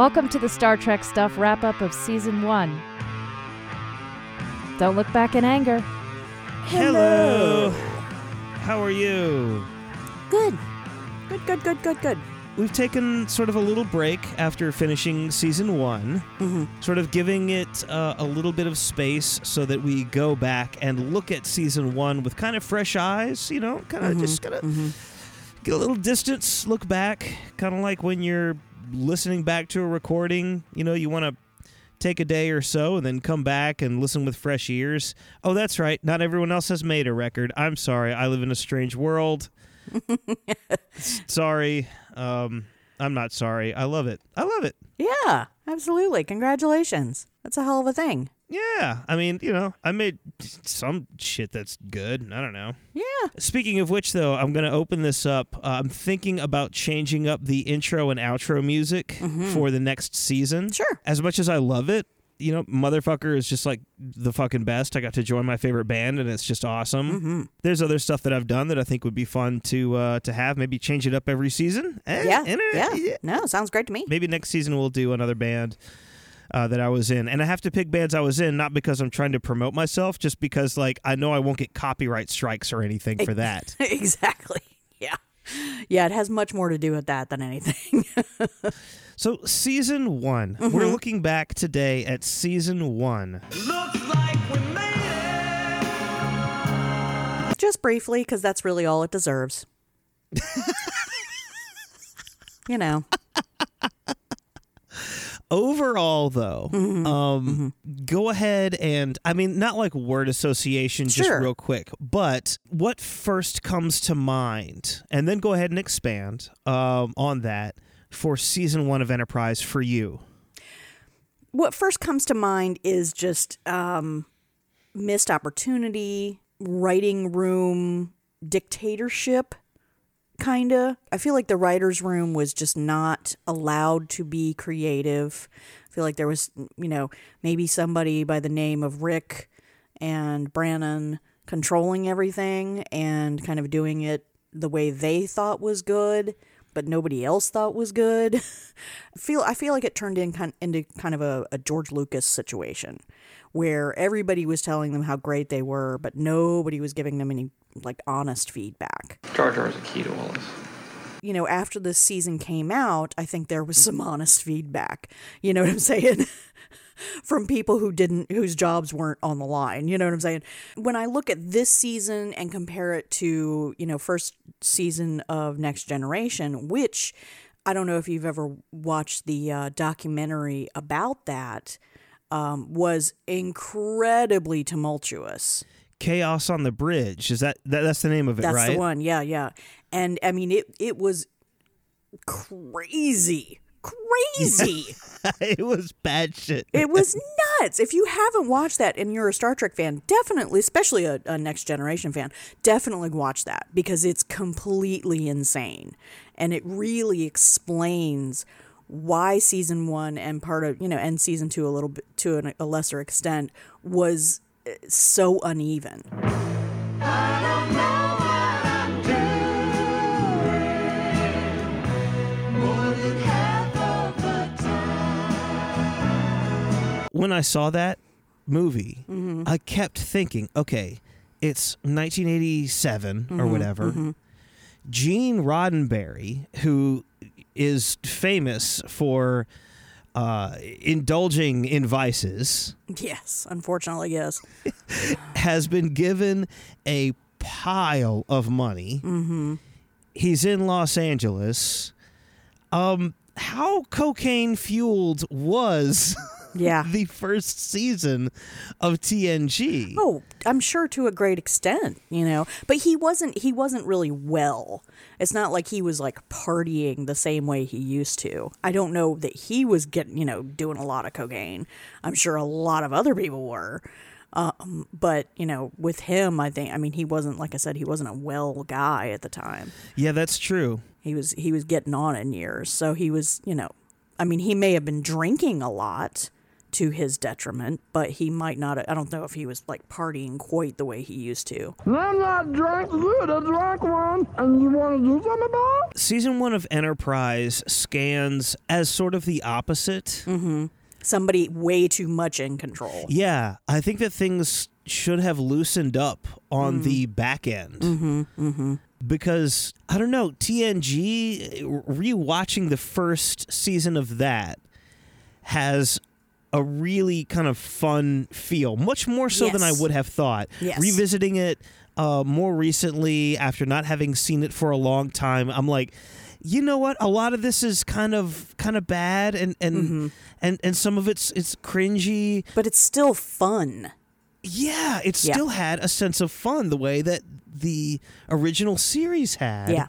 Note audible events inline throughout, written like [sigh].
Welcome to the Star Trek Stuff wrap up of Season 1. Don't look back in anger. Hello. How are you? Good. Good, good, good, good, good. We've taken sort of a little break after finishing season one, Mm-hmm. sort of giving it uh, a little bit of space so that we go back and look at season one with kind of fresh eyes, you know, kind of Mhm, just kind of mhm. get a little distance, look back, kind of like when you're listening back to a recording, you know, you want to take a day or so and then come back and listen with fresh ears. Oh, that's right. Not everyone else has made a record. I'm sorry. I live in a strange world. [laughs] Sorry. Um, I'm not sorry. I love it. I love it. Yeah, absolutely. Congratulations. That's a hell of a thing. Yeah. I mean, you know, I made some shit that's good. I don't know. Yeah. Speaking of which, though, I'm going to open this up. Uh, I'm thinking about changing up the intro and outro music for the next season. Sure. As much as I love it, you know, Motherfucker is just like the fucking best. I got to join my favorite band, and it's just awesome. Mm-hmm. There's other stuff that I've done that I think would be fun to uh, to have. Maybe change it up every season. Eh, Yeah. eh, Yeah. yeah. No, sounds great to me. Maybe next season we'll do another band. Uh, that I was in, and I have to pick bands I was in, not because I'm trying to promote myself, just because like I know I won't get copyright strikes or anything for that. [laughs] exactly. Yeah. Yeah, it has much more to do with that than anything. [laughs] So, season one, we're Mm-hmm. looking back today at season one. Just briefly, because that's really all it deserves. [laughs] you know. Overall, though, Mm-hmm. um, go ahead and I mean, not like word association, just real quick, but what first comes to mind, and then go ahead and expand um, on that for season one of Enterprise for you. what first comes to mind is just um, missed opportunity, writing room dictatorship, kind of. I feel like the writer's room was just not allowed to be creative. I feel like there was, you know, maybe somebody by the name of Rick and Brannon controlling everything and kind of doing it the way they thought was good but nobody else thought was good. [laughs] I feel I feel like it turned in kind into kind of a, a George Lucas situation where everybody was telling them how great they were, but nobody was giving them any like honest feedback. Jar Jar is a key to all this. You know, after this season came out, I think there was some honest feedback. You know what I'm saying? [laughs] From people who didn't, whose jobs weren't on the line. You know what I'm saying? When I look at this season and compare it to, you know, first season of Next Generation, which I don't know if you've ever watched the uh, documentary about that, um, was incredibly tumultuous. Chaos on the Bridge is that, that that's the name of it, That's right? the one. Yeah, yeah. And I mean, it it was crazy, crazy. [laughs] it was bad shit. it was nuts. If you haven't watched that and you're a Star Trek fan, definitely, especially a, a Next Generation fan, definitely watch that because it's completely insane, and it really explains why season one and part of you know and season two a little bit to an, a lesser extent was so uneven. when I saw that movie, Mm-hmm. I kept thinking, okay, it's 1987 or Mm-hmm, whatever. Gene Roddenberry, who is famous for uh, indulging in vices, Yes, unfortunately, yes. [laughs] has been given a pile of money. Mm-hmm. He's in Los Angeles. Um, how cocaine fueled was [laughs] Yeah. [laughs] the first season of TNG? Oh, I'm sure to a great extent, you know. But he wasn't he wasn't really well. It's not like he was like partying the same way he used to. I don't know that he was getting, you know, doing a lot of cocaine. I'm sure a lot of other people were. Um, but, you know, with him, I think I mean he wasn't like I said he wasn't a well guy at the time. Yeah, that's true. He was he was getting on in years. So he was, you know, I mean he may have been drinking a lot to his detriment, but he might not. I don't know if he was like partying quite the way he used to. I'm not drunk, you're the drunk one, and you want to do something about it? Season one of Enterprise scans as sort of the opposite. Mm-hmm. Somebody way too much in control. Yeah, I think that things should have loosened up on the back end. Mm-hmm, mm-hmm. Because, I don't know, TNG, rewatching the first season of that has a really kind of fun feel, much more so than I would have thought. Yes. Revisiting it uh, more recently after not having seen it for a long time, I'm like, you know what? A lot of this is kind of kind of bad, and and Mm-hmm. and and some of it's it's cringy. But it's still fun. Yeah, it Yeah. still had a sense of fun the way that the original series had. Yeah.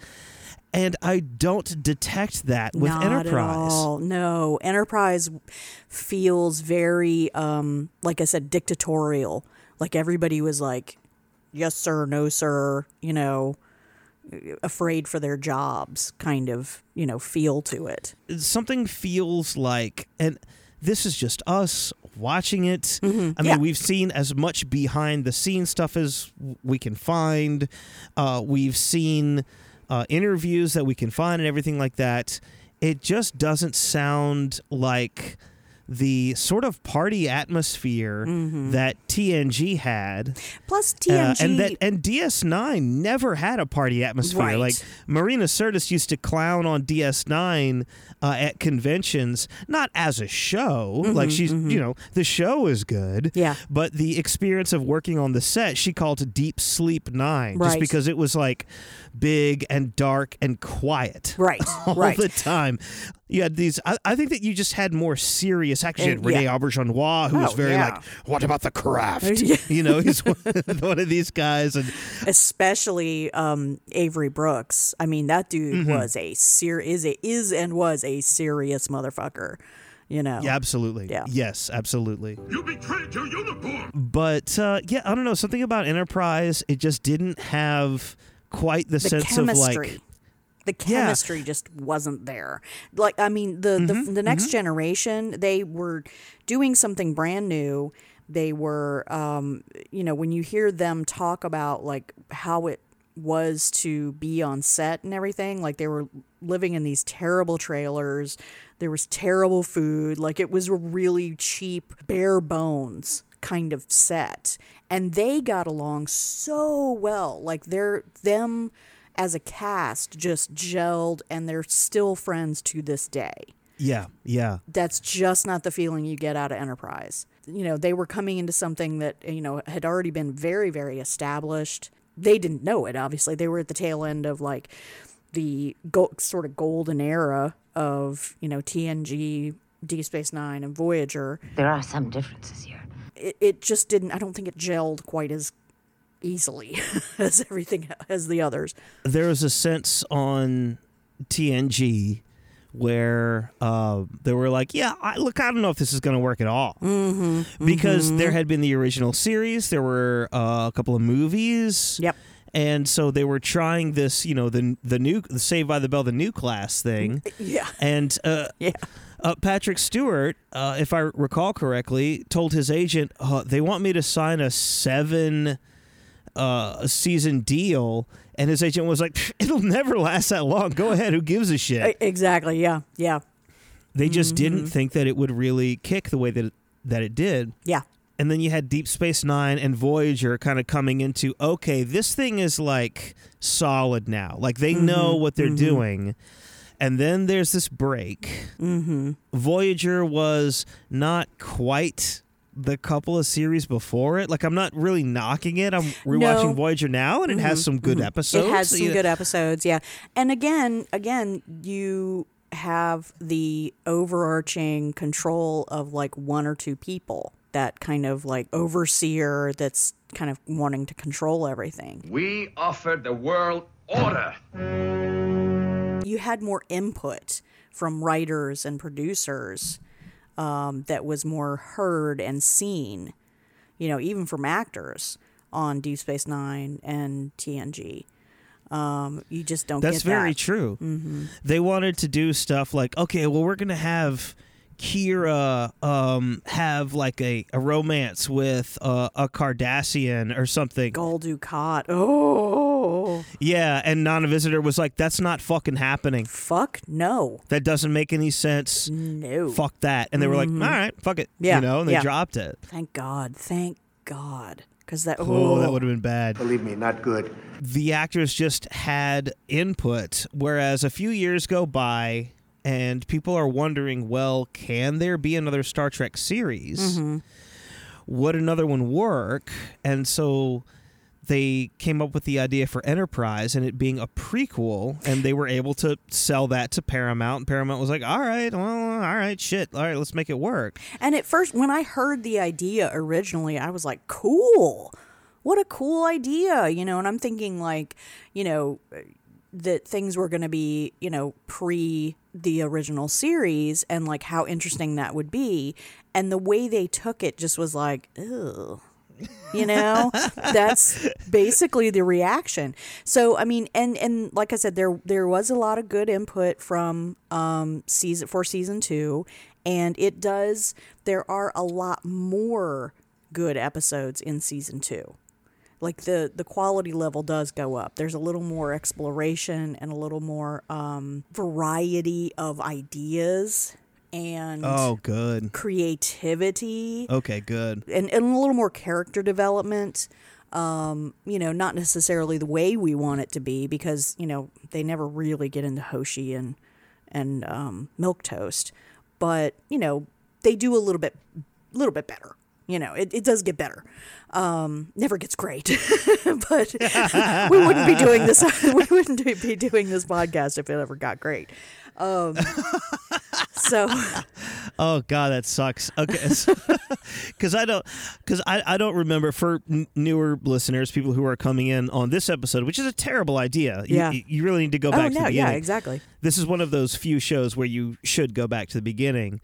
And I don't detect that with Not Enterprise. At all. No, Enterprise feels very, um, like I said, dictatorial. Like everybody was like, "Yes, sir," "No, sir," you know, afraid for their jobs, kind of, you know, feel to it. Something feels like, and this is just us watching it. I mean, Mm-hmm. Yeah. we've seen as much behind the scenes stuff as we can find. Uh, we've seen uh, interviews that we can find and everything like that. It just doesn't sound like the sort of party atmosphere Mm-hmm. that TNG had. Plus, Uh, TNG. and that and DS9 never had a party atmosphere. Right. Like Marina Sirtis used to clown on DS9 uh, at conventions, not as a show. like she's, you know, the show is good. Mm-hmm, Yeah. But the experience of working on the set, she called Deep Sleep Nine, just because it was like big and dark and quiet. Right, [laughs] All right. the time. You had these. I, I think that you just had more serious. Actually, you had Rene yeah. Auberjonois, who was Oh, very yeah. like, "What about the craft?" [laughs] Yeah. You know, he's one, [laughs] one of these guys, and especially um, Avery Brooks. I mean, that dude Mm-hmm. was a ser- is a is and was a serious motherfucker. You know. yeah, absolutely, Yeah. yes, absolutely. You betrayed your uniform! But uh, yeah, I don't know something about Enterprise. It just didn't have quite the, the sense chemistry. of like. The Yeah. chemistry just wasn't there. Like I mean, the Mm-hmm, the, the next generation, they were doing something brand new. They were, um, you know, when you hear them talk about like how it was to be on set and everything, like they were living in these terrible trailers. There was terrible food. Like it was a really cheap, bare bones kind of set. And they got along so well. Like they're them as a cast just gelled and they're still friends to this day. Yeah, yeah, That's just not the feeling you get out of Enterprise. You know, they were coming into something that, you know, had already been very, very established. They didn't know it, obviously. They were at the tail end of like the go- sort of golden era of, you know, TNG, Deep Space Nine, and Voyager. There are some differences here. It, it just didn't, I don't think it gelled quite as easily [laughs] as everything, as the others. there was a sense on TNG where uh, they were like, "Yeah, I, look, I don't know if this is going to work at all," mm-hmm, because there had been the original series, there were uh, a couple of movies, Yep. and so they were trying this, you know, the the new the Saved by the Bell, the new class thing, [laughs] Yeah. and uh, Yeah. uh, Patrick Stewart, uh, if I recall correctly, told his agent, uh, "They want me to sign a seven uh, a season deal," and his agent was like, "It'll never last that long. Go ahead. Who gives a shit?" Exactly. Yeah. Yeah. They just didn't think that it would really kick the way that it, that it did. Yeah. And then you had Deep Space Nine and Voyager kind of coming into okay, this thing is like solid now. Like they know what they're doing. And then there's this break. Mm-hmm. Voyager was not quite the couple of series before it. Like I'm not really knocking it. I'm rewatching No. Mm-hmm. Voyager now, and it has some good episodes. It has some Yeah. good episodes, yeah. And again, again, you have the overarching control of like one or two people. That kind of like overseer that's kind of wanting to control everything. We offered the world order. You had more input from writers and producers um, that was more heard and seen, you know, even from actors on Deep Space Nine and TNG. Um, you just don't That's very that. true. They wanted to do stuff like, okay, well, we're going to have Kira um, have like a, a romance with uh, a Cardassian or something. Gul Dukat. Oh, Yeah, and Nana Visitor was like, that's not fucking happening. fuck no. That doesn't make any sense. No. Fuck that. And they were like, all right, fuck it. Mm-hmm. Yeah, You know, and they yeah. dropped it. Thank God. Thank God. Because that, Oh, that would have been bad. Believe me, not good. the actors just had input, whereas a few years go by and people are wondering, well, can there be another Star Trek series? Would another one work? And so they came up with the idea for Enterprise and it being a prequel, and they were able to sell that to Paramount. And Paramount was like, all right, well, all right, shit, all right, let's make it work. And at first, when I heard the idea originally, I was like, cool. What a cool idea, you know. And I'm thinking, like, you know, that things were going to be, you know, pre the original series and like how interesting that would be. And the way they took it just was like, ew. You know, that's basically the reaction. So I mean, and and like I said, there there was a lot of good input from um season for season two, and it does. There are a lot more good episodes in season two like the the quality level does go up there's a little more exploration and a little more um, variety of ideas and Oh, good. creativity. Okay, good. and, and a little more character development um, you know not necessarily the way we want it to be because you know they never really get into hoshi and and um, milk toast. But you know they do a little bit little bit better you know it, it does get better. Um, never gets great. [laughs] But we wouldn't be doing this [laughs] we wouldn't be doing this podcast if it ever got great. Um, so [laughs] Oh God, that sucks. Okay, [laughs] because [laughs] I don't, because I, I don't remember for n- newer listeners, people who are coming in on this episode, which is a terrible idea. You- Yeah. you, you really need to go oh back to no the yeah beginning. exactly This is one of those few shows where you should go back to the beginning,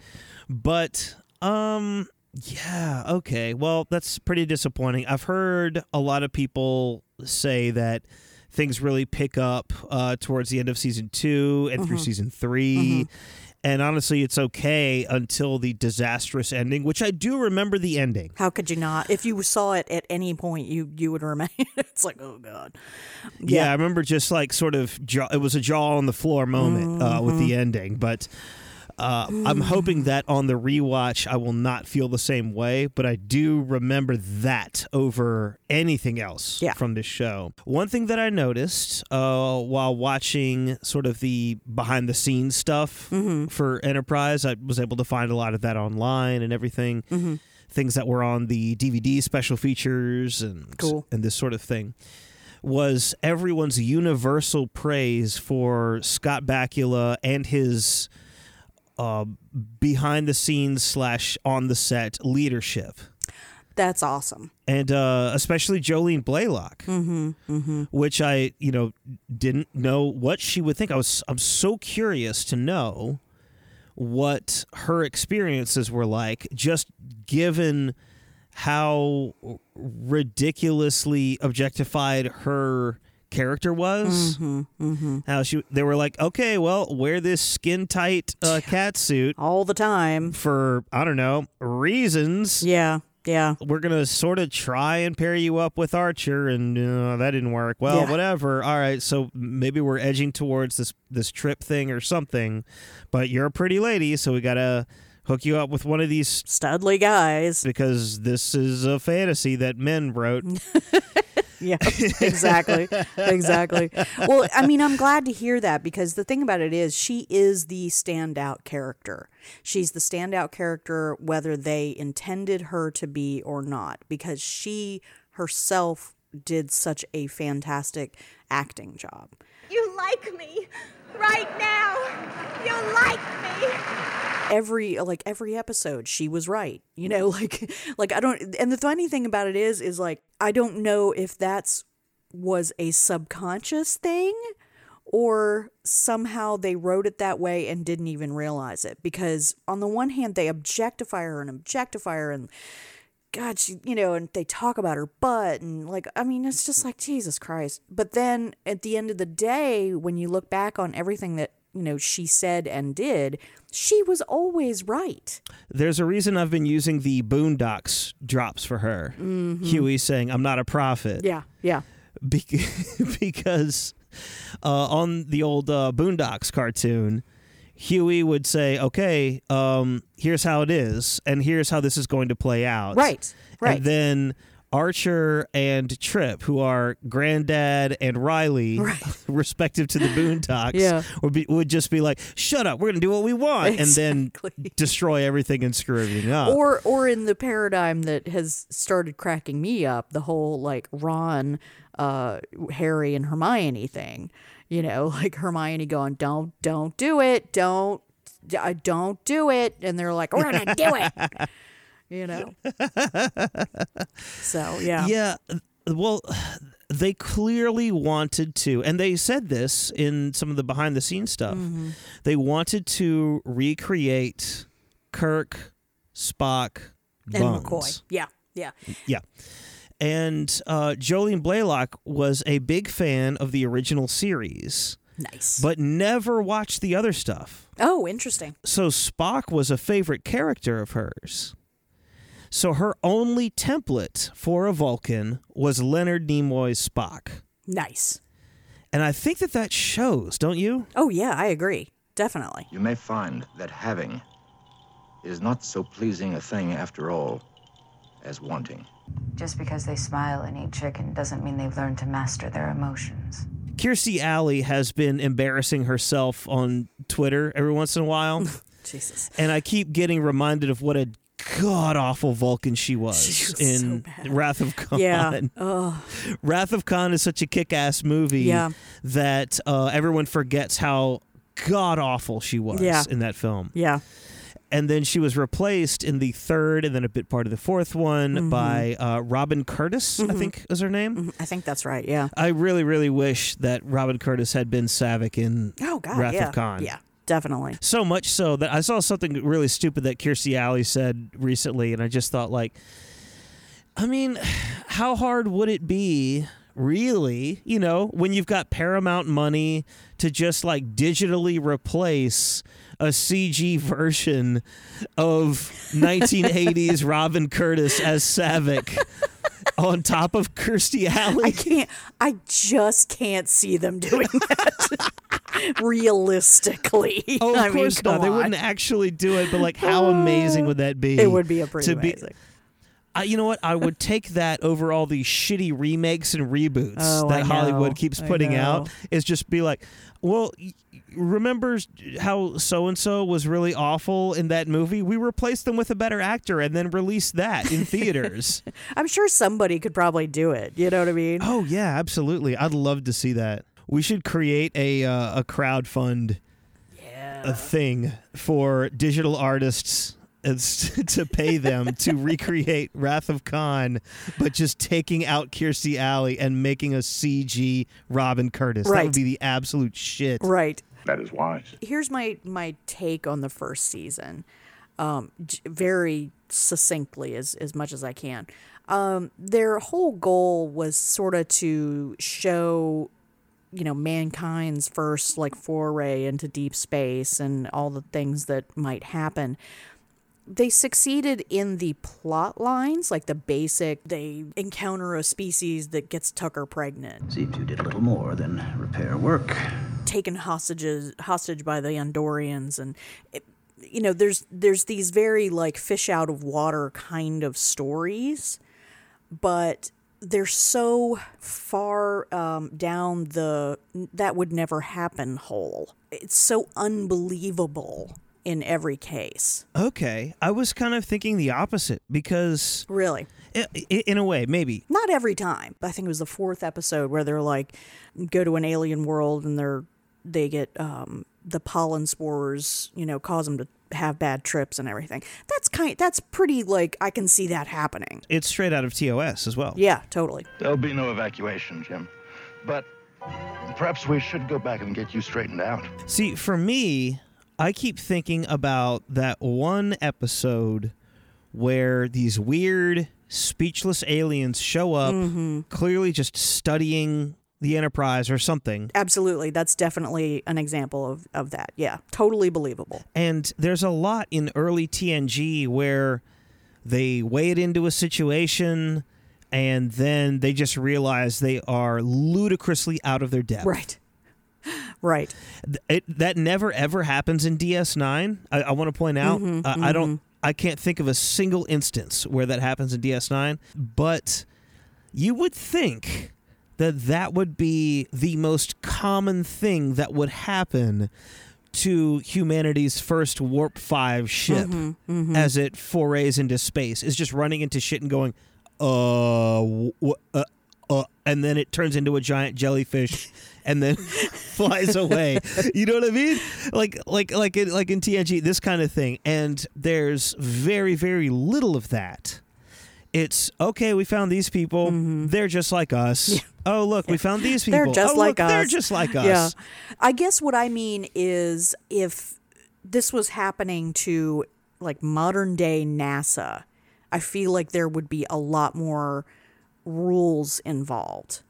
but um, yeah, okay. Well, that's pretty disappointing. I've heard a lot of people say that things really pick up uh, towards the end of season two and Mm-hmm. through season 3 And honestly, it's okay until the disastrous ending, which I do remember the ending. How could you not? If you saw it at any point, you you would remain. [laughs] it's like, oh god. Yeah, I remember just like sort of jaw, it was a jaw on the floor moment uh, with Mm-hmm. the ending, but uh, I'm hoping that on the rewatch I will not feel the same way. But I do remember that over anything else Yeah. from this show. One thing that I noticed uh, while watching sort of the behind the scenes stuff Mm-hmm. for Enterprise, I was able to find a lot of that online and everything. Mm-hmm. Things that were on the DVD special features and Cool. and this sort of thing was everyone's universal praise for Scott Bakula and his uh, behind the scenes slash on the set leadership. That's awesome. And uh, especially Jolene Blalock, which I, you know, didn't know what she would think. I was, I'm so curious to know what her experiences were like, just given how ridiculously objectified her character was. How she, they were like, okay, well, wear this skin tight uh, cat suit All the time. for I don't know reasons. Yeah. Yeah. We're gonna sort of try and pair you up with Archer, and uh, that didn't work. Well, Yeah. whatever. All right, so maybe we're edging towards this this trip thing or something. But you're a pretty lady, so we gotta hook you up with one of these Studly guys. because this is a fantasy that men wrote. [laughs] Yeah, exactly. exactly. Well, I mean, I'm glad to hear that because the thing about it is she is the standout character. She's the standout character whether they intended her to be or not because she herself did such a fantastic acting job. You like me right now. You like me. every like every episode she was right you know [laughs] like like i don't and the funny thing about it is is like i don't know if that's was a subconscious thing or somehow they wrote it that way and didn't even realize it because on the one hand they objectify her and objectify her and god she you know and they talk about her butt and like i mean it's just like jesus christ but then at the end of the day when you look back on everything that you know she said and did, she was always right. There's a reason I've been using the Boondocks drops for her. Huey saying, I'm not a prophet. Yeah, yeah. Bec- [laughs] because uh, on the old uh, Boondocks cartoon, Huey would say, "Okay, um, here's how it is, and here's how this is going to play out." Right, right. And then Archer and Trip, who are Granddad and Riley, [laughs] respective to the Boondocks, [laughs] Yeah. would be would just be like, "Shut up, we're going to do what we want," and then [laughs] destroy everything and screw everything up. or or in the paradigm that has started cracking me up the whole like ron uh harry and hermione thing you know [laughs] like hermione going don't don't do it don't uh, don't do it and they're like we're gonna do it [laughs] you know [laughs] so yeah Yeah. Well, [sighs] they clearly wanted to, and they said this in some of the behind the scenes stuff. Mm-hmm. They wanted to recreate Kirk, Spock, and Bones. mccoy yeah yeah Yeah. And uh, Jolene Blalock was a big fan of the original series, nice but never watched the other stuff. oh interesting So Spock was a favorite character of hers. So her only template for a Vulcan was Leonard Nimoy's Spock. nice And I think that that shows, don't you? oh yeah i agree definitely You may find that having is not so pleasing a thing after all as wanting. Just because they smile and eat chicken doesn't mean they've learned to master their emotions. Kirstie Alley has been embarrassing herself on Twitter every once in a while. [laughs] jesus and I keep getting reminded of what a god awful Vulcan she was, She was in so. Wrath of Khan. yeah [laughs] oh Wrath of Khan is such a kick ass movie Yeah. that uh, everyone forgets how god awful she was Yeah. in that film. yeah And then she was replaced in the third and then a bit part of the fourth one Mm-hmm. by uh, Robin Curtis, I think is her name. i think that's right yeah I really, really wish that Robin Curtis had been Saavik in oh god Wrath yeah of Khan. yeah definitely So much so that I saw something really stupid that Kirstie Alley said recently, and I just thought, like, I mean, how hard would it be, really, you know, when you've got Paramount money to just like digitally replace a CG version of 1980s [laughs] Robin Curtis as Saavik on top of Kirstie Alley? I can't. I just can't see them doing [laughs] that realistically. Oh, of I mean, course not. come They wouldn't actually do it, but like, how amazing would that be? It would be a pretty to be- amazing. I, you know what? I would take that over all these shitty remakes and reboots Oh, that Hollywood keeps putting out. Is just be like, well, remember how so and so was really awful in that movie? We replaced them with a better actor and then released that in [laughs] theaters. I'm sure somebody could probably do it. You know what I mean? oh yeah, absolutely. I'd love to see that. We should create a uh, a crowd fund a thing for digital artists [laughs] to pay them to [laughs] recreate Wrath of Khan, but just taking out Kirstie Alley and making a CG Robin Curtis. Right. That would be the absolute shit. Right. That is wise. Here's my my take on the first season, um, very succinctly as as much as I can. Um, their whole goal was sort of to show you know mankind's first like foray into deep space and all the things that might happen they succeeded in the plot lines like the basic they encounter a species that gets tucker pregnant C2 did a little more than repair work. Taken hostages hostage by the andorians and it, you know there's there's these very like fish out of water kind of stories but they're so far um, down the that would never happen hole. It's so unbelievable in every case. Okay. I was kind of thinking the opposite because, Really. in a way, maybe. Not every time. I think it was the fourth episode where they're like go to an alien world and they're they get um, the pollen spores, you know, cause them to have bad trips and everything. That's kind that's pretty like I can see that happening. It's straight out of TOS as well. Yeah, totally. There'll be no evacuation, Jim. But perhaps we should go back and get you straightened out. See, for me, I keep thinking about that one episode where these weird, speechless aliens show up, clearly just studying the Enterprise or something. Absolutely. That's definitely an example of, of that. Yeah. Totally believable. And there's a lot in early TNG where they wade into a situation and then they just realize they are ludicrously out of their depth. Right. Right. It, that never ever happens in DS9. I, I want to point out. Mhm, I, I don't. I can't think of a single instance where that happens in DS9. But you would think that that would be the most common thing that would happen to humanity's first warp 5 ship Mm-hmm, as it forays into space. Is just running into shit and going uh, wh- uh, uh and then it turns into a giant jellyfish [laughs] and then [laughs] flies away. You know what i mean? Like like like in, like in tng this kind of thing. And there's very very little of that it's okay we found these people they're just like us oh look we found these people Mm-hmm. They're just oh, like look, us. they're just like us Yeah. I guess what I mean is if this was happening to like modern day NASA, I feel like there would be a lot more rules involved.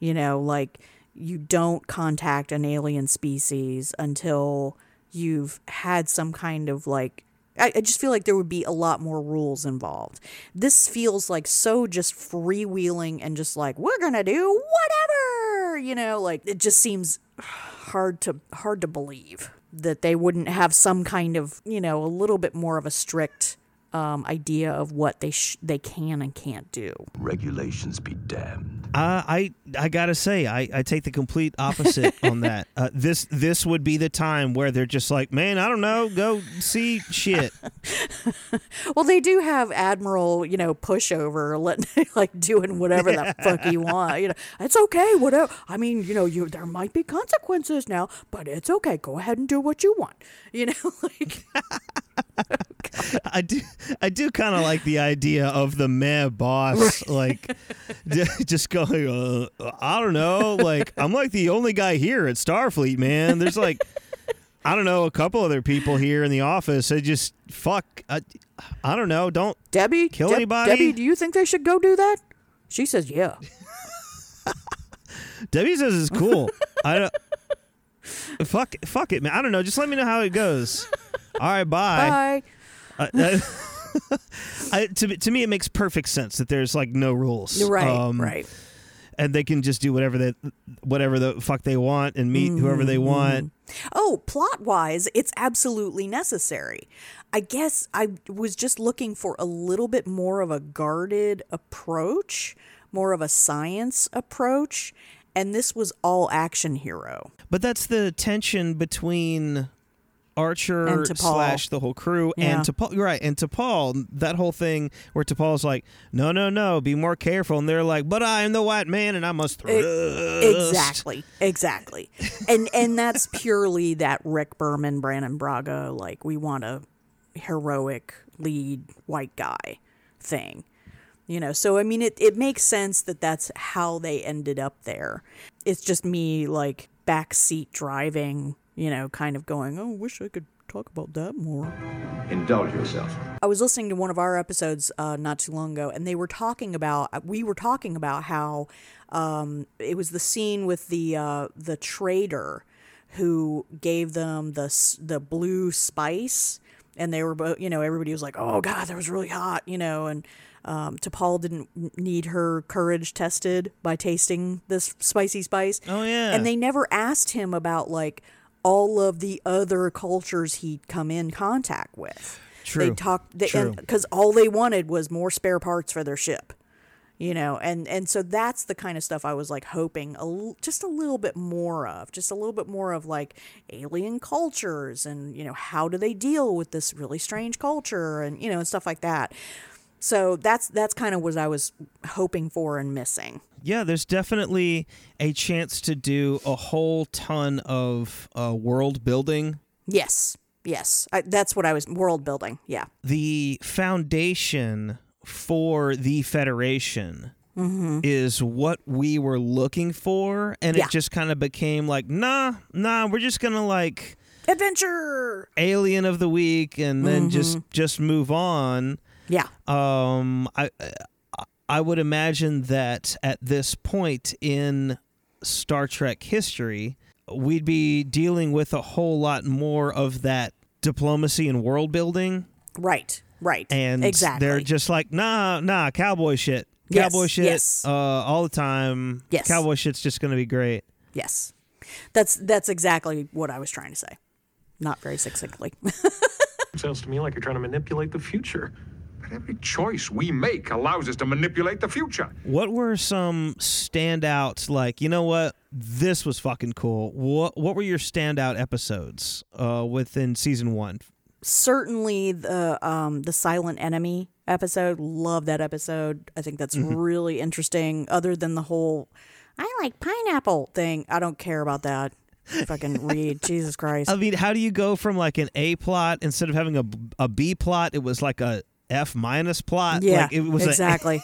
You know, like you don't contact an alien species until you've had some kind of like I, I just feel like there would be a lot more rules involved. This feels like so just freewheeling and just like we're gonna do whatever, you know. Like it just seems hard to hard to believe that they wouldn't have some kind of you know a little bit more of a strict um, idea of what they sh- they can and can't do. Regulations be damned. Uh, I I gotta say I, I take the complete opposite [laughs] on that. Uh, this this would be the time where they're just like, man, I don't know, go see shit. [laughs] Well, they do have Admiral, you know, pushover, [laughs] letting like doing whatever the fuck you want. You know, it's okay, whatever. I mean, you know, you there might be consequences now, but it's okay. Go ahead and do what you want. You know, like I do I do kind of like the idea of the meh boss like j- just going, uh, I don't know, like I'm like the only guy here at Starfleet, man. There's like. I don't know, a couple other people here in the office. I just fuck. I, I don't know. Don't Debbie, kill Deb- anybody. Debbie, do you think they should go do that? She says, yeah. [laughs] Debbie says it's cool. I don't. Fuck, fuck it, man. I don't know. Just let me know how it goes. All right, bye. Bye. Uh, uh, [laughs] I, to me- to me, it makes perfect sense that there's like no rules. Right, Um, right. And they can just do whatever they, whatever the fuck they want, and meet whoever they want. Oh, plot wise, it's absolutely necessary. I guess I was just looking for a little bit more of a guarded approach, more of a science approach, and this was all action hero. But that's the tension between Archer slash the whole crew Yeah. and T'Pol. Right, and T'Pol. That whole thing where T'Pol's like, "No, no, no, be more careful," and they're like, "But I am the white man, and I must thrust." Exactly, exactly, and and that's purely that Rick Berman, Brannon Braga, like we want a heroic lead white guy thing, you know. So I mean, it it makes sense that that's how they ended up there. It's just me like backseat driving, you know, kind of going, oh, wish I could talk about that more. Indulge yourself. I was listening to one of our episodes uh, not too long ago, and they were talking about we were talking about how um, it was the scene with the uh, the trader who gave them the the blue spice, and they were both you know everybody was like, oh god, that was really hot, you know, and um, T'Pol didn't need her courage tested by tasting this spicy spice. Oh yeah, And they never asked him about like all of the other cultures he'd come in contact with. They True. talked they, True. because all they wanted was more spare parts for their ship. You know, and and so that's the kind of stuff I was like hoping a l- just a little bit more of, just a little bit more of like alien cultures and you know how do they deal with this really strange culture and you know and stuff like that. So that's that's kind of what I was hoping for and missing. yeah, there's definitely a chance to do a whole ton of uh, world building. Yes, yes, I, that's what I was world building. Yeah. The foundation for the Federation is what we were looking for, and Yeah. it just kind of became like, nah, nah, we're just gonna like Adventure. alien of the week, and then just just move on. Yeah. Um, I I would imagine that at this point in Star Trek history, we'd be dealing with a whole lot more of that diplomacy and world building. Right. Right. And exactly. they're just like, nah, nah, cowboy shit. Yes, Cowboy shit yes. uh, all the time. Yes. Cowboy shit's just going to be great. yes. That's that's exactly what I was trying to say. Not very succinctly. [laughs] Sounds to me like you're trying to manipulate the future. But every choice we make allows us to manipulate the future. What were some standouts? Like, you know what? This was fucking cool. What What were your standout episodes uh, within season one? Certainly the um the silent enemy episode. Love that episode. I think that's Mhm. really interesting. Other than the whole I like pineapple thing. I don't care about that. Fucking Reed. [laughs] Jesus Christ. I mean, how do you go from like an A plot instead of having a, a B plot? It was like a F minus plot. Yeah, like it was a- exactly.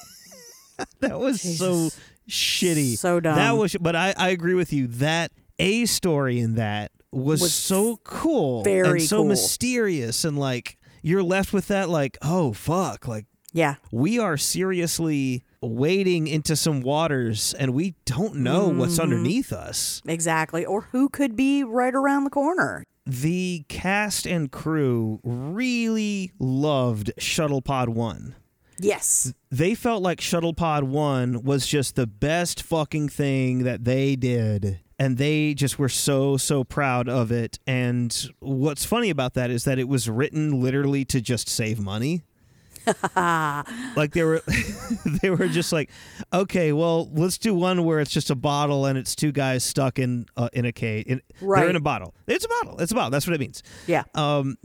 [laughs] that was so shitty. So dumb. That was, but I, I agree with you. That A story in that was, Was so cool, very and so cool. mysterious, and like you're left with that, like, oh fuck, like yeah, we are seriously wading into some waters, and we don't know what's Mhm. underneath us. Exactly. Or who could be right around the corner. The cast and crew really loved Shuttle Pod One. Yes. they felt like Shuttle Pod 1 was just the best fucking thing that they did. And they just were so, so proud of it. And what's funny about that is that it was written literally to just save money. [laughs] like they were [laughs] they were just like okay well let's do one where it's just a bottle and it's two guys stuck in uh, in a cage in, they're Right. in a bottle it's a bottle it's a bottle that's what it means Yeah. um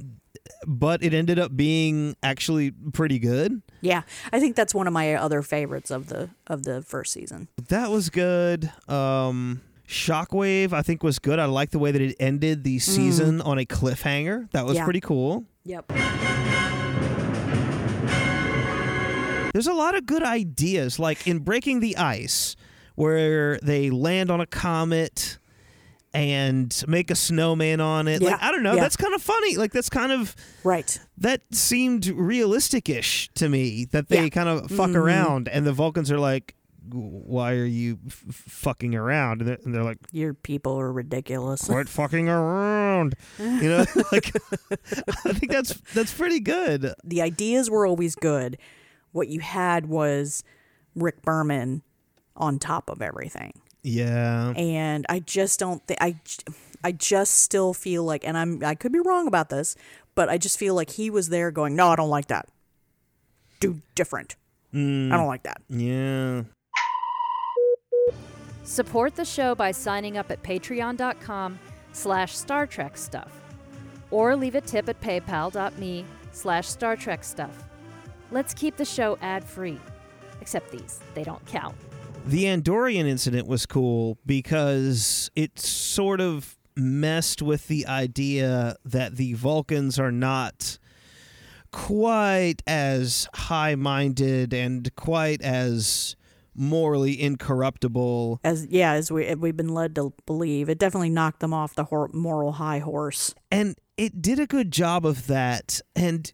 but it ended up being actually pretty good Yeah. I think that's one of my other favorites of the of the first season. That was good. Um Shockwave, I think, was good. I like the way that it ended the season on a cliffhanger. That was Yeah. pretty cool. Yep. There's a lot of good ideas, like in Breaking the Ice, where they land on a comet and make a snowman on it. Like, I don't know. Yeah. That's kind of funny. Like, that's kind of. Right. That seemed realistic ish to me that they Yeah. kind of fuck Mhm. around and the Vulcans are like, why are you f- fucking around? And they're, and they're like, Your people are ridiculous. quit [laughs] fucking around. You know, [laughs] like [laughs] I think that's that's pretty good. the ideas were always good. What you had was Rick Berman on top of everything. Yeah. And I just don't think I j- I just still feel like and I'm I could be wrong about this, but I just feel like he was there going, "No, I don't like that. Do different. Mm, I don't like that." Yeah. Support the show by signing up at patreon.com slash Star Trek stuff. Or leave a tip at paypal.me slash Star Trek stuff. Let's keep the show ad-free. Except these, they don't count. The Andorian incident was cool because it sort of messed with the idea that the Vulcans are not quite as high minded and quite as morally incorruptible. As yeah, as we we've been led to believe, it definitely knocked them off the hor- moral high horse. And it did a good job of that. And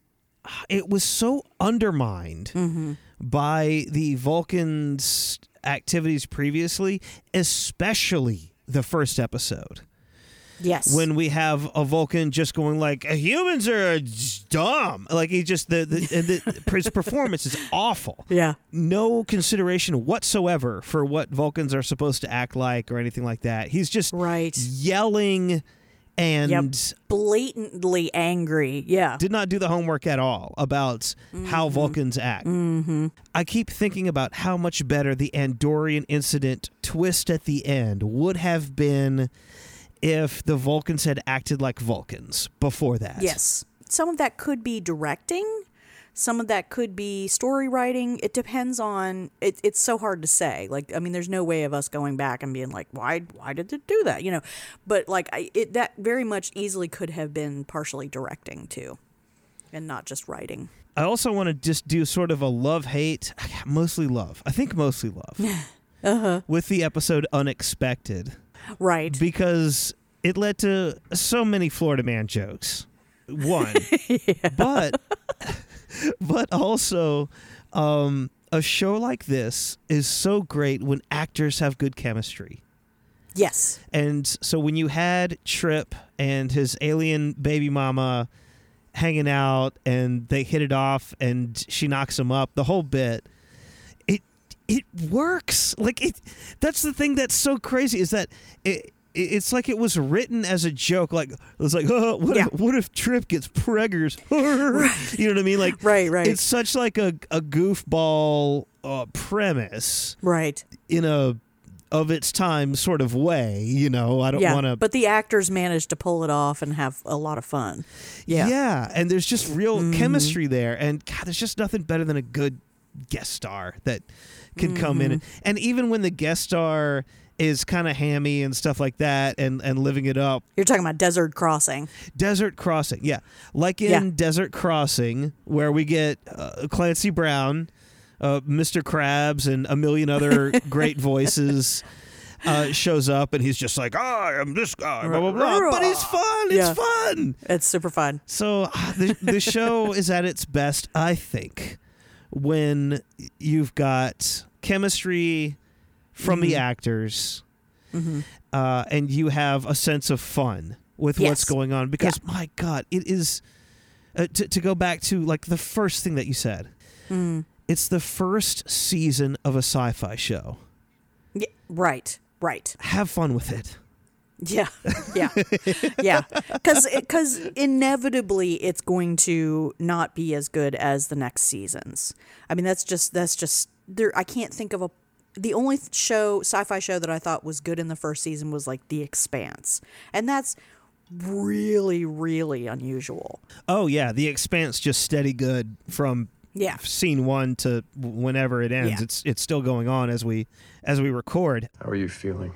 it was so undermined mm-hmm. by the Vulcans' activities previously, especially the first episode. Yes. When we have a Vulcan just going like uh, humans are dumb, like he just the the, the [laughs] his performance is awful. Yeah. No consideration whatsoever for what Vulcans are supposed to act like or anything like that. He's just right yelling and Yep. blatantly angry. Yeah. did not do the homework at all about how Vulcans act. Mm-hmm. I keep thinking about how much better the Andorian incident twist at the end would have been if the Vulcans had acted like Vulcans before that. Yes. Some of that could be directing. Some of that could be story writing. It depends on. It, it's so hard to say. Like, I mean, there's no way of us going back and being like, why, why did it do that? You know, but like, I, it that very much easily could have been partially directing too, and not just writing. I also want to just do sort of a love hate, mostly love. I think mostly love. [laughs] Uh-huh. With the episode Unexpected. Right. Because it led to so many Florida man jokes. One. [laughs] But [laughs] but also um a show like this is so great when actors have good chemistry. Yes. And so when you had Trip and his alien baby mama hanging out and they hit it off and she knocks him up, the whole bit, it it works. Like it that's the thing that's so crazy is that it it's like it was written as a joke. Like it was like, oh, what, Yeah. if, what if Trip gets preggers? [laughs] You know what I mean? Like, Right, right. It's such like a a goofball uh, premise, Right. in a of its time sort of way. You know, I don't yeah. want to. But the actors managed to pull it off and have a lot of fun. Yeah. yeah, and there's just real Mhm. chemistry there, and God, there's just nothing better than a good guest star that can come in, and, and even when the guest star is kind of hammy and stuff like that, and and living it up. You're talking about Desert Crossing. Desert Crossing, yeah, like in Yeah. Desert Crossing, where we get uh, Clancy Brown, uh, Mr. Krabs, and a million other [laughs] great voices. Uh, shows up and he's just like, "I am this guy," blah blah blah. But he's fun. It's Yeah. fun. It's super fun. So ah, the the show [laughs] is at its best, I think, when you've got chemistry from the Mhm. actors, Mhm. uh, and you have a sense of fun with what's going on. Because my God, it is uh, to to go back to like the first thing that you said. Mm. It's the first season of a sci-fi show. Yeah, right. Right. Have fun with it. Yeah, yeah, yeah. [laughs] Because because inevitably it's going to not be as good as the next seasons. I mean, that's just that's just there. I can't think of a. The only show, sci-fi show that I thought was good in the first season was like The Expanse, and that's really really unusual. Oh yeah, The Expanse just steady good from Yeah. scene one to whenever it ends. Yeah. It's it's still going on as we as we record. How are you feeling?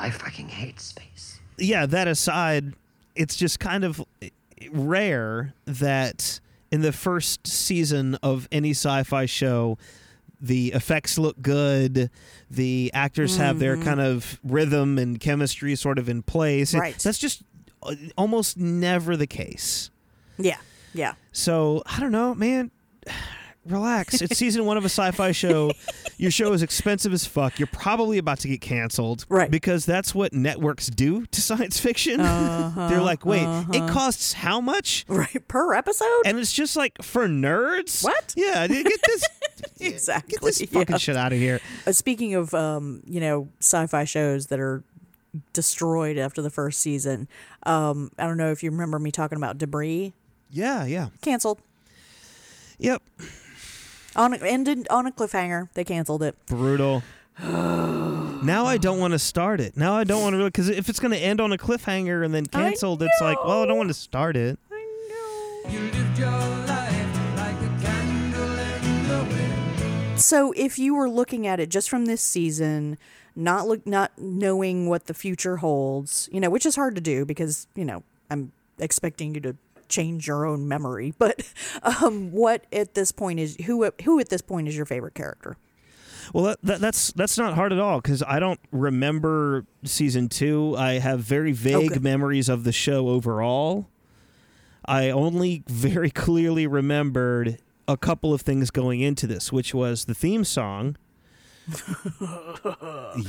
I fucking hate space. Yeah, that aside, it's just kind of eh, rare that in the first season of any sci-fi show the effects look good the actors have their Mhm. kind of rhythm and chemistry sort of in place It- Right. that's just uh, almost never the case Yeah, yeah. So I don't know, man. [sighs] Relax. It's season one of a sci-fi show. [laughs] Your show is expensive as fuck. You're probably about to get canceled, Right. Because that's what networks do to [laughs] science fiction. Uh-huh, They're like, wait, it uh-huh. costs how much? Right per episode, and it's just like for nerds. What? Yeah, get this, [laughs] [laughs] exactly. get this fucking yeah. shit out of here. Uh, speaking of, um, you know, sci-fi shows that are destroyed after the first season, um, I don't know if you remember me talking about Debris. Yeah, yeah. Canceled. Yep. On a, ended on a cliffhanger. They canceled it. Brutal. [sighs] now I don't want to start it. Now I don't want to really because if it's going to end on a cliffhanger and then canceled, it's like, well, I don't want to start it. So if you were looking at it just from this season, not look, not knowing what the future holds, you know, which is hard to do because you know I'm expecting you to change your own memory. [laughs] But um, what at this point is who who at this point is your favorite character? Well, that, that, that's that's not hard at all because I don't remember season two. I have very vague Okay. memories of the show overall. I only [laughs] very clearly remembered a couple of things going into this, which was the theme song. [laughs]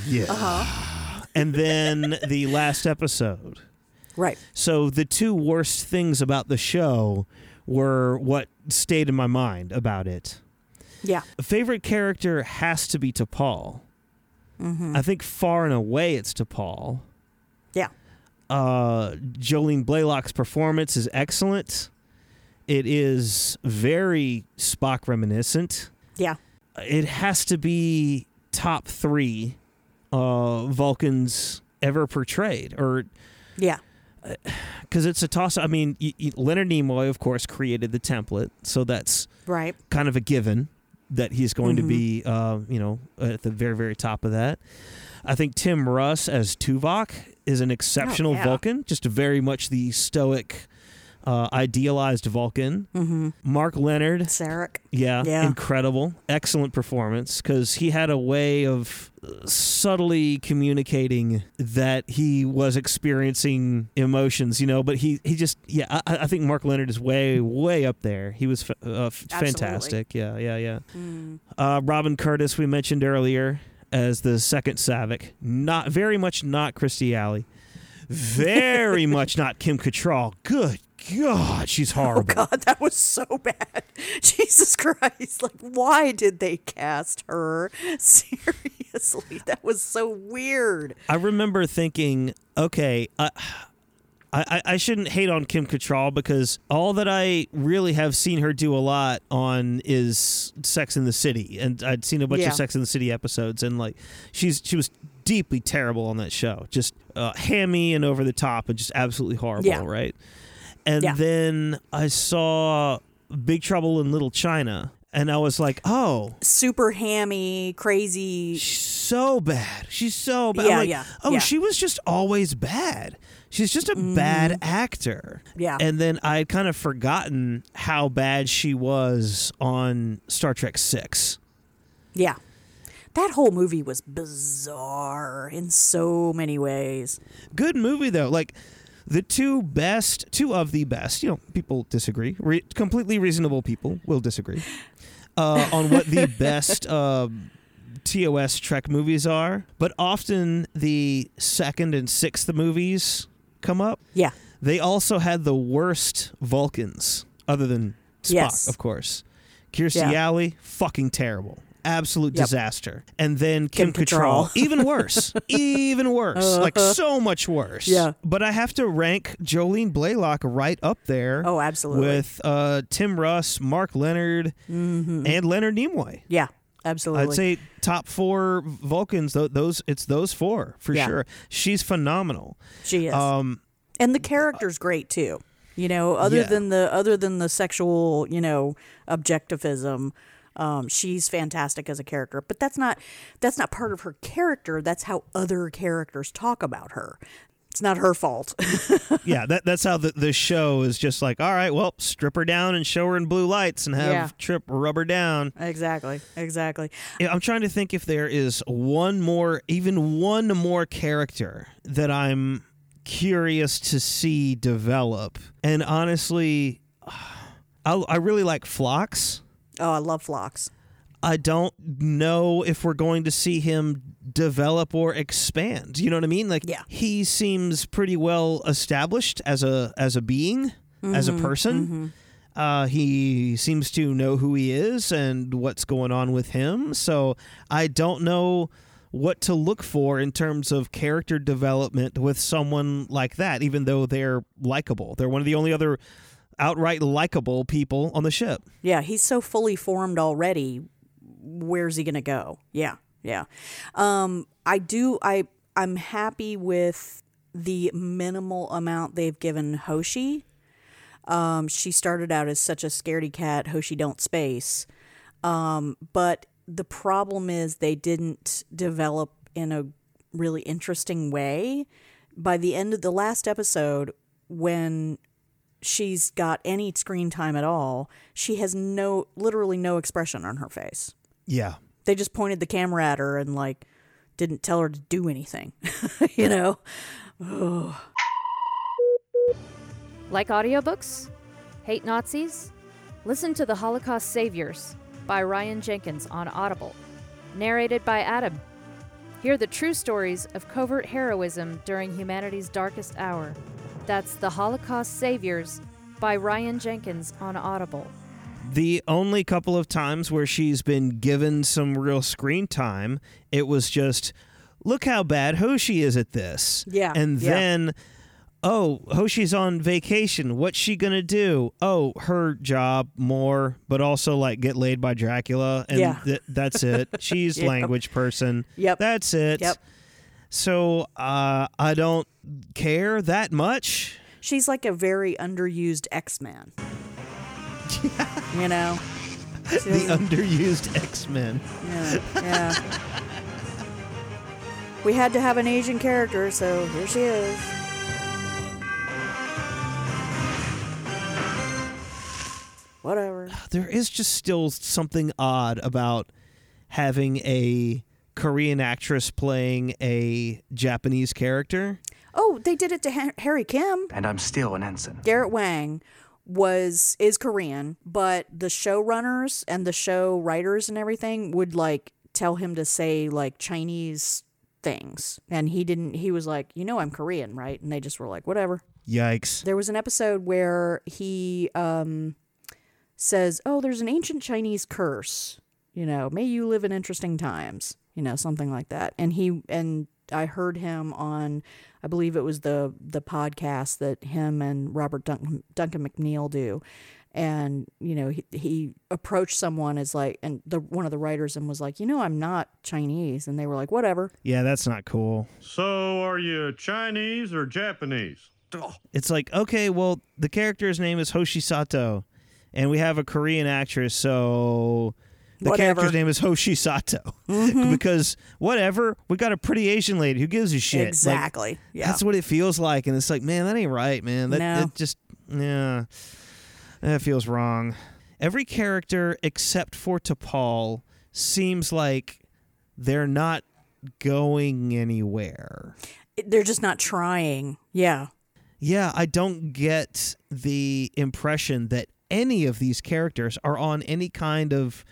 yeah. Uh-huh. And then the last episode. Right. So the two worst things about the show were what stayed in my mind about it. Yeah. A favorite character has to be T'Pol. Mhm. I think far and away it's T'Pol. Yeah. Uh, Jolene Blalock's performance is excellent. It is very Spock reminiscent. Yeah. It has to be top three uh, Vulcans ever portrayed, or Yeah. [sighs] because it's a toss. I mean, y- y- Leonard Nimoy, of course, created the template, so that's Right. kind of a given that he's going Mhm. to be, uh, you know, at the very, very top of that. I think Tim Russ as Tuvok is an exceptional yeah. Vulcan, just very much the stoic, uh, idealized Vulcan. Mm-hmm. Mark Lenard, Sarek. yeah, Yeah. incredible, excellent performance because he had a way of uh, subtly communicating that he was experiencing emotions, you know. But he he just yeah, I, I think Mark Lenard is way way up there. He was fa- uh, f- fantastic. Yeah, yeah, yeah. Mm. Uh, Robin Curtis we mentioned earlier. as the second Saavik. Not very much not Kirstie Alley. Very [laughs] much not Kim Cattrall. Good God, she's horrible. Oh God, that was so bad. [laughs] Jesus Christ! Like, why did they cast her? [laughs] Seriously, that was so weird. I remember thinking, okay, I, I, I shouldn't hate on Kim Cattrall because all that I really have seen her do a lot on is Sex in the City, and I'd seen a bunch Yeah. of Sex in the City episodes, and like she's she was deeply terrible on that show, just uh, hammy and over the top, and just absolutely horrible, Yeah. right? And Yeah. then I saw Big Trouble in Little China, and I was like, oh, Super hammy, crazy. so bad. She's so bad. Yeah, like, yeah, Oh, yeah. she was just always bad. She's just a mm. bad actor. Yeah. And then I had kind of forgotten how bad she was on Star Trek Six. Yeah. That whole movie was bizarre in so many ways. Good movie though. Like the two best, two of the best. You know, people disagree. Re- completely reasonable people will disagree uh, [laughs] on what the best. Uh, TOS Trek movies are, but often the second and sixth movies come up. Yeah. They also had the worst Vulcans, other than Spock, Yes. of course. Kirstie Yeah. Alley, fucking terrible. Absolute Yep. disaster. And then Kim, Kim Cattrall, Cattrall. [laughs] even [laughs] worse. even worse. Like Uh-huh. so much worse. Yeah. But I have to rank Jolene Blalock right up there. Oh, absolutely. With uh, Tim Russ, Mark Lenard, Mhm. and Leonard Nimoy. Yeah, absolutely. I'd say top four Vulcans. tho- Those it's those four for Yeah. sure. She's phenomenal. she is. Um, and the character's great too. You know, other Yeah. than the other than the sexual, you know, objectivism, um, she's fantastic as a character. But that's not that's not part of her character. That's how other characters talk about her. It's not her fault. [laughs] yeah, that that's how the, the show is just like, all right, well, strip her down and show her in blue lights and have Yeah. Trip rub her down. exactly. Exactly. Yeah, I'm trying to think if there is one more, even one more character that I'm curious to see develop. And honestly, [sighs] I, I really like Phlox. Oh, I love Phlox. I don't know if we're going to see him develop or expand. You know what I mean? Like Yeah. he seems pretty well established as a as a being, as a Mhm, person. Uh, he seems to know who he is and what's going on with him. So I don't know what to look for in terms of character development with someone like that, even though they're likable. They're one of the only other outright likable people on the ship. Yeah, he's so fully formed already. Where's he gonna go? Yeah, yeah. Um, I do. I I'm happy with the minimal amount they've given Hoshi. Um, she started out as such a scaredy cat. Hoshi don't space. Um, but the problem is they didn't develop in a really interesting way. By the end of the last episode, when she's got any screen time at all, she has no, literally no expression on her face. Yeah. They just pointed the camera at her and like didn't tell her to do anything, [laughs] you know? Ugh. [sighs] Like audiobooks? Hate Nazis? Listen to The Holocaust Saviors by Ryan Jenkins on Audible, narrated by Adam. Hear the true stories of covert heroism during humanity's darkest hour. That's The Holocaust Saviors by Ryan Jenkins on Audible. The only couple of times where she's been given some real screen time, it was just, look how bad Hoshi is at this. Yeah, And yeah. then, oh, Hoshi's on vacation. What's she going to do? Oh, her job more, but also like get laid by Dracula. And Yeah. th- that's it. [laughs] She's Yep. language person. Yep. That's it. Yep. So uh, I don't care that much. She's like a very underused X Man. you know? [laughs] The underused X Men. Yeah, yeah. we had to have an Asian character, so here she is. Whatever. there is just still something odd about having a Korean actress playing a Japanese character. Oh, they did it to Ha- Harry Kim. And I'm still an ensign. Garrett Wang was is Korean, but the showrunners and the show writers and everything would like tell him to say like Chinese things. And he didn't, he was like, you know, I'm Korean, right? And they just were like, whatever. Yikes. There was an episode where he um, says, oh, there's an ancient Chinese curse. You know, may you live in interesting times. You know, something like that. And he, and I heard him on, I believe it was the the podcast that him and Robert Duncan, Duncan McNeill do, and you know he, he approached someone as like and the one of the writers and was like, you know, I'm not Chinese, and they were like, whatever. Yeah, that's not cool. So, are you Chinese or Japanese? It's like, okay, well, the character's name is Hoshi Sato, and we have a Korean actress, so the Whatever. character's name is Hoshi Sato. Mhm. [laughs] because whatever, we got a pretty Asian lady who gives a shit. Like, Exactly. yeah. That's what it feels like, and it's like, man, that ain't right, man. That, No. that just, yeah, that feels wrong. Every character except for T'Pol seems like they're not going anywhere. They're just not trying. Yeah. Yeah, I don't get the impression that any of these characters are on any kind of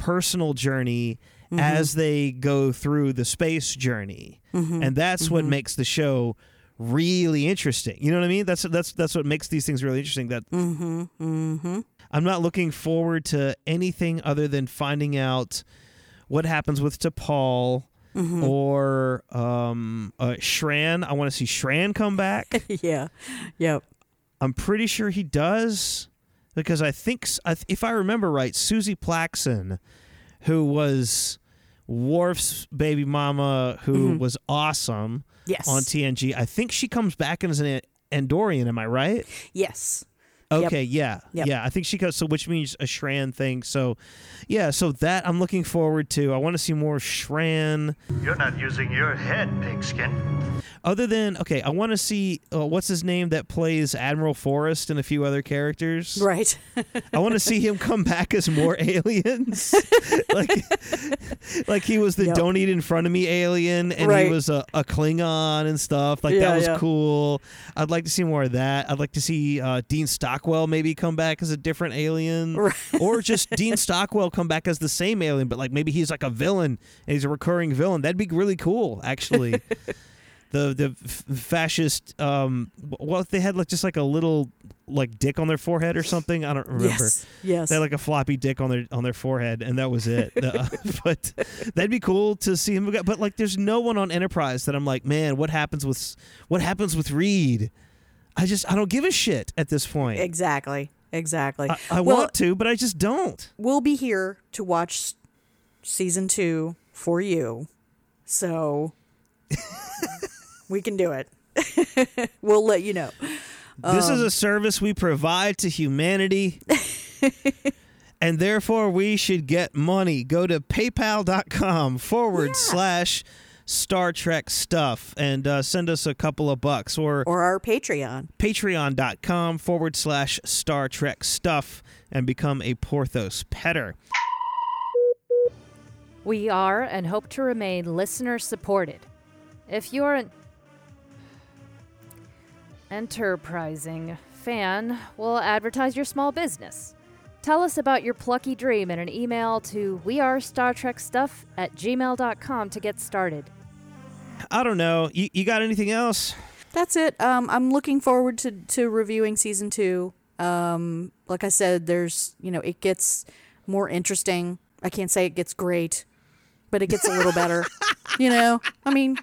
personal journey Mhm. as they go through the space journey. Mhm. And that's what Mhm. makes the show really interesting. You know what I mean? That's that's that's what makes these things really interesting that Mm-hmm. Mm-hmm. I'm not looking forward to anything other than finding out what happens with T'Pol Mhm. or um, uh, Shran. I want to see Shran come back. [laughs] yeah. Yep. I'm pretty sure he does because I think, s- I th- if I remember right, Suzie Plakson, who was Worf's baby mama, who Mhm. was awesome Yes. on TNG, I think she comes back as an Andorian. Am I right? Yes. Yep. Okay, yeah, Yep. yeah. I think she goes. So, which means a Shran thing. So, yeah. So that I'm looking forward to. I want to see more Shran. You're not using your head, pigskin. Other than okay, I want to see uh, what's his name that plays Admiral Forrest and a few other characters. Right. [laughs] I want to see him come back as more [laughs] aliens. [laughs] like, like he was the Yep. "Don't eat in front of me" alien, and Right. he was a, a Klingon and stuff. Like Yeah, that was yeah. cool. I'd like to see more of that. I'd like to see uh, Dean Stockwell maybe come back as a different alien, [laughs] Right. or just Dean Stockwell come back as the same alien, but like maybe he's like a villain and he's a recurring villain. That'd be really cool, actually. [laughs] the the f- fascist um well if they had like just like a little like dick on their forehead or something i don't remember Yes, yes. they had like a floppy dick on their on their forehead and that was it Uh, [laughs] but that'd be cool to see him but like there's no one on enterprise that i'm like man what happens with what happens with reed i just i don't give a shit at this point Exactly. Exactly. i, I Well, want to but i just don't We'll be here to watch season two for you. So [laughs] we can do it. [laughs] we'll let you know. This is Um, a service we provide to humanity. [laughs] and therefore, we should get money. Go to paypal.com forward slash Star Trek stuff and uh, send us a couple of bucks or, or our Patreon. Patreon.com forward slash Star Trek stuff and become a Porthos petter. We are and hope to remain listener supported. If you're an enterprising fan, we'll advertise your small business. Tell us about your plucky dream in an email to wearestartrekstuff at gmail.com to get started. I don't know. You, you got anything else? That's it. Um, I'm looking forward to, to reviewing season two. Um, like I said, there's, you know, it gets more interesting. I can't say it gets great, but it gets a little better. You know, I mean,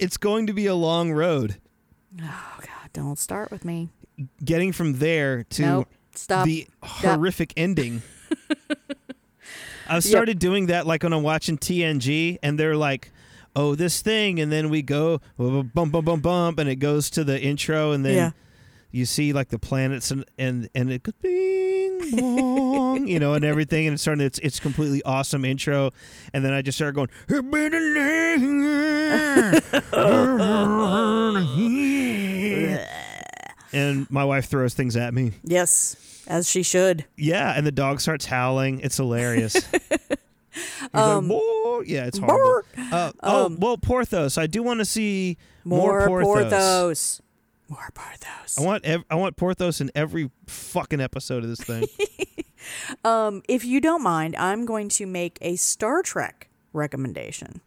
It's going to be a long road. oh God, don't start with me. Getting from there to Nope. Stop. the Stop. horrific ending. [laughs] I've started doing that like when I'm watching TNG and they're like, oh, this thing. And then we go bump, bump, bump, bump. And it goes to the intro. And then Yeah. you see like the planets and, and, and it goes bing, bong, you know, and everything. And it's starting, it's, it's completely awesome intro. And then I just start going, and my wife throws things at me. Yes, as she should. Yeah, and the dog starts howling. It's hilarious. [laughs] Um, like, Yeah, it's horrible. Uh, [sighs] oh, Um, well, Porthos. I do want to see more, More Porthos. Porthos. More Porthos. I want ev- I want Porthos in every fucking episode of this thing. [laughs] um, if you don't mind, I'm going to make a Star Trek recommendation.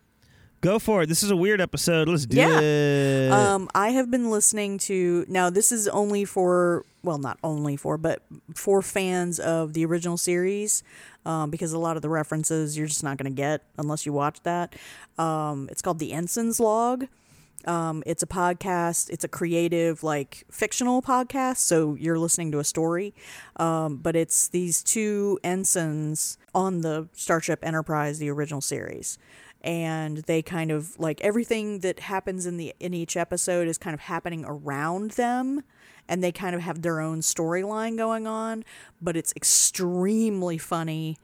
Go for it. This is a weird episode. Let's do Yeah. it. Um, I have been listening to now. This is only for well, not only for, but for fans of the original series, um, because a lot of the references you're just not going to get unless you watch that. Um, it's called the Ensign's Log. Um, it's a podcast. It's a creative, like fictional podcast. So you're listening to a story, um, but it's these two ensigns on the Starship Enterprise, the original series, and they kind of like everything that happens in the in each episode is kind of happening around them, and they kind of have their own storyline going on. But it's extremely funny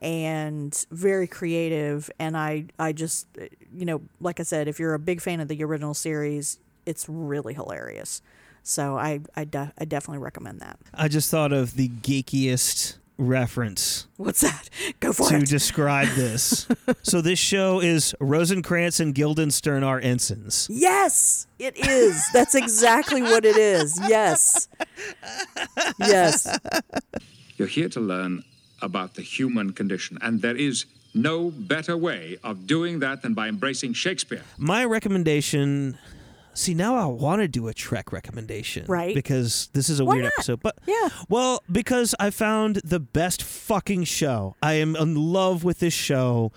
and very creative and I I just you know like I said if you're a big fan of the original series it's really hilarious so I I, de- I definitely recommend that I just thought of the geekiest reference what's that go for to it describe [laughs] this. so this show is Rosencrantz and Guildenstern are ensigns. yes it is that's exactly what it is yes yes You're here to learn about the human condition, and there is no better way of doing that than by embracing Shakespeare. My recommendation. See, now I want to do a Trek recommendation, Right. Because this is a Why weird not? episode. But yeah well, because I found the best fucking show. I am in love with this show,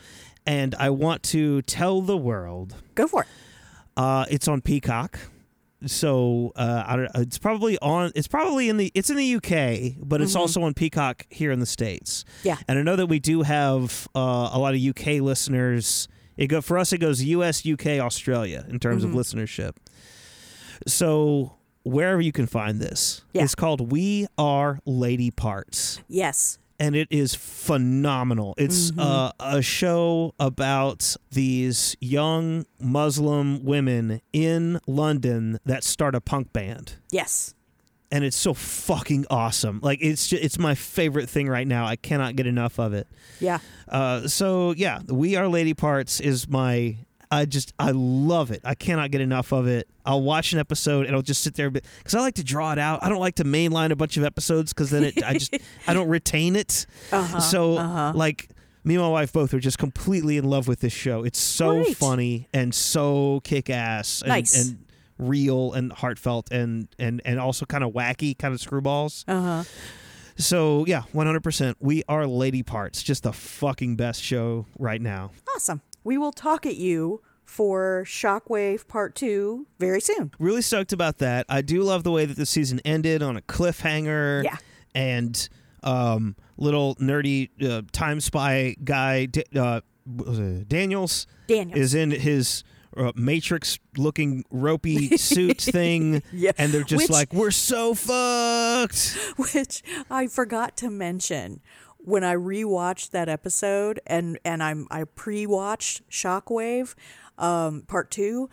and I want to tell the world. Go for it. Uh, it's on Peacock. So uh, I don't, it's probably on. It's probably in the. It's in the UK, but it's Mhm. also on Peacock here in the states. Yeah. And I know that we do have uh, a lot of UK listeners. It go for us. It goes US, UK, Australia in terms Mhm. of listenership. So wherever you can find this, Yeah. it's called "We Are Lady Parts." yes and it is phenomenal. It's Mhm. uh, a show about these young Muslim women in London that start a punk band. yes And it's so fucking awesome. Like it's ju- it's my favorite thing right now. I cannot get enough of it. yeah Uh, so yeah, We Are Lady Parts is my. I just I love it. I cannot get enough of it. I'll watch an episode and I'll just sit there because I like to draw it out. I don't like to mainline a bunch of episodes because then it I just I don't retain it. [laughs] Uh-huh, so uh-huh. like me and my wife both are just completely in love with this show. It's so Great. funny and so kick ass and, Nice. and real and heartfelt and and and also kind of wacky, kind of screwballs. uh-huh So yeah, one hundred percent. We are Lady Parts. Just the fucking best show right now. awesome we will talk at you for Shockwave Part Two very soon. Really stoked about that. I do love the way that the season ended on a cliffhanger. Yeah. And um, little nerdy uh, time spy guy uh, Daniels Daniels. is in his uh, Matrix looking ropey [laughs] suit thing. Yeah. And they're just Which- like, we're so fucked. [laughs] which I forgot to mention when I rewatched that episode and and I'm I pre-watched Shockwave um part 2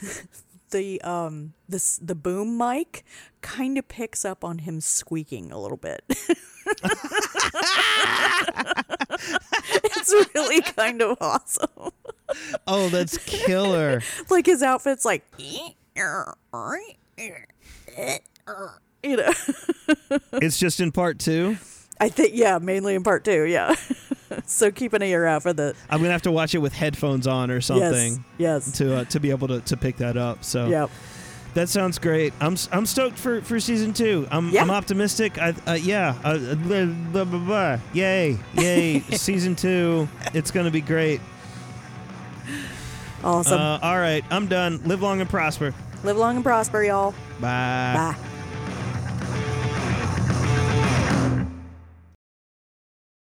[laughs] the um this the boom mic kind of picks up on him squeaking a little bit. [laughs] it's really kind of awesome. Oh, that's killer. [laughs] Like his outfit's like you know. it's just in part two. I think yeah, mainly in part 2, yeah. [laughs] so keep an ear out for the I'm gonna have to watch it with headphones on or something. yes. To uh, to be able to, to pick that up. So Yep. That sounds great. I'm I'm stoked for, for season two. I'm Yeah. I'm optimistic. I uh, yeah. Uh, blah, blah, blah, blah. Yay yay [laughs] season two. It's gonna be great. Awesome. Uh, all right, I'm done. Live long and prosper. Live long and prosper, y'all. Bye. Bye.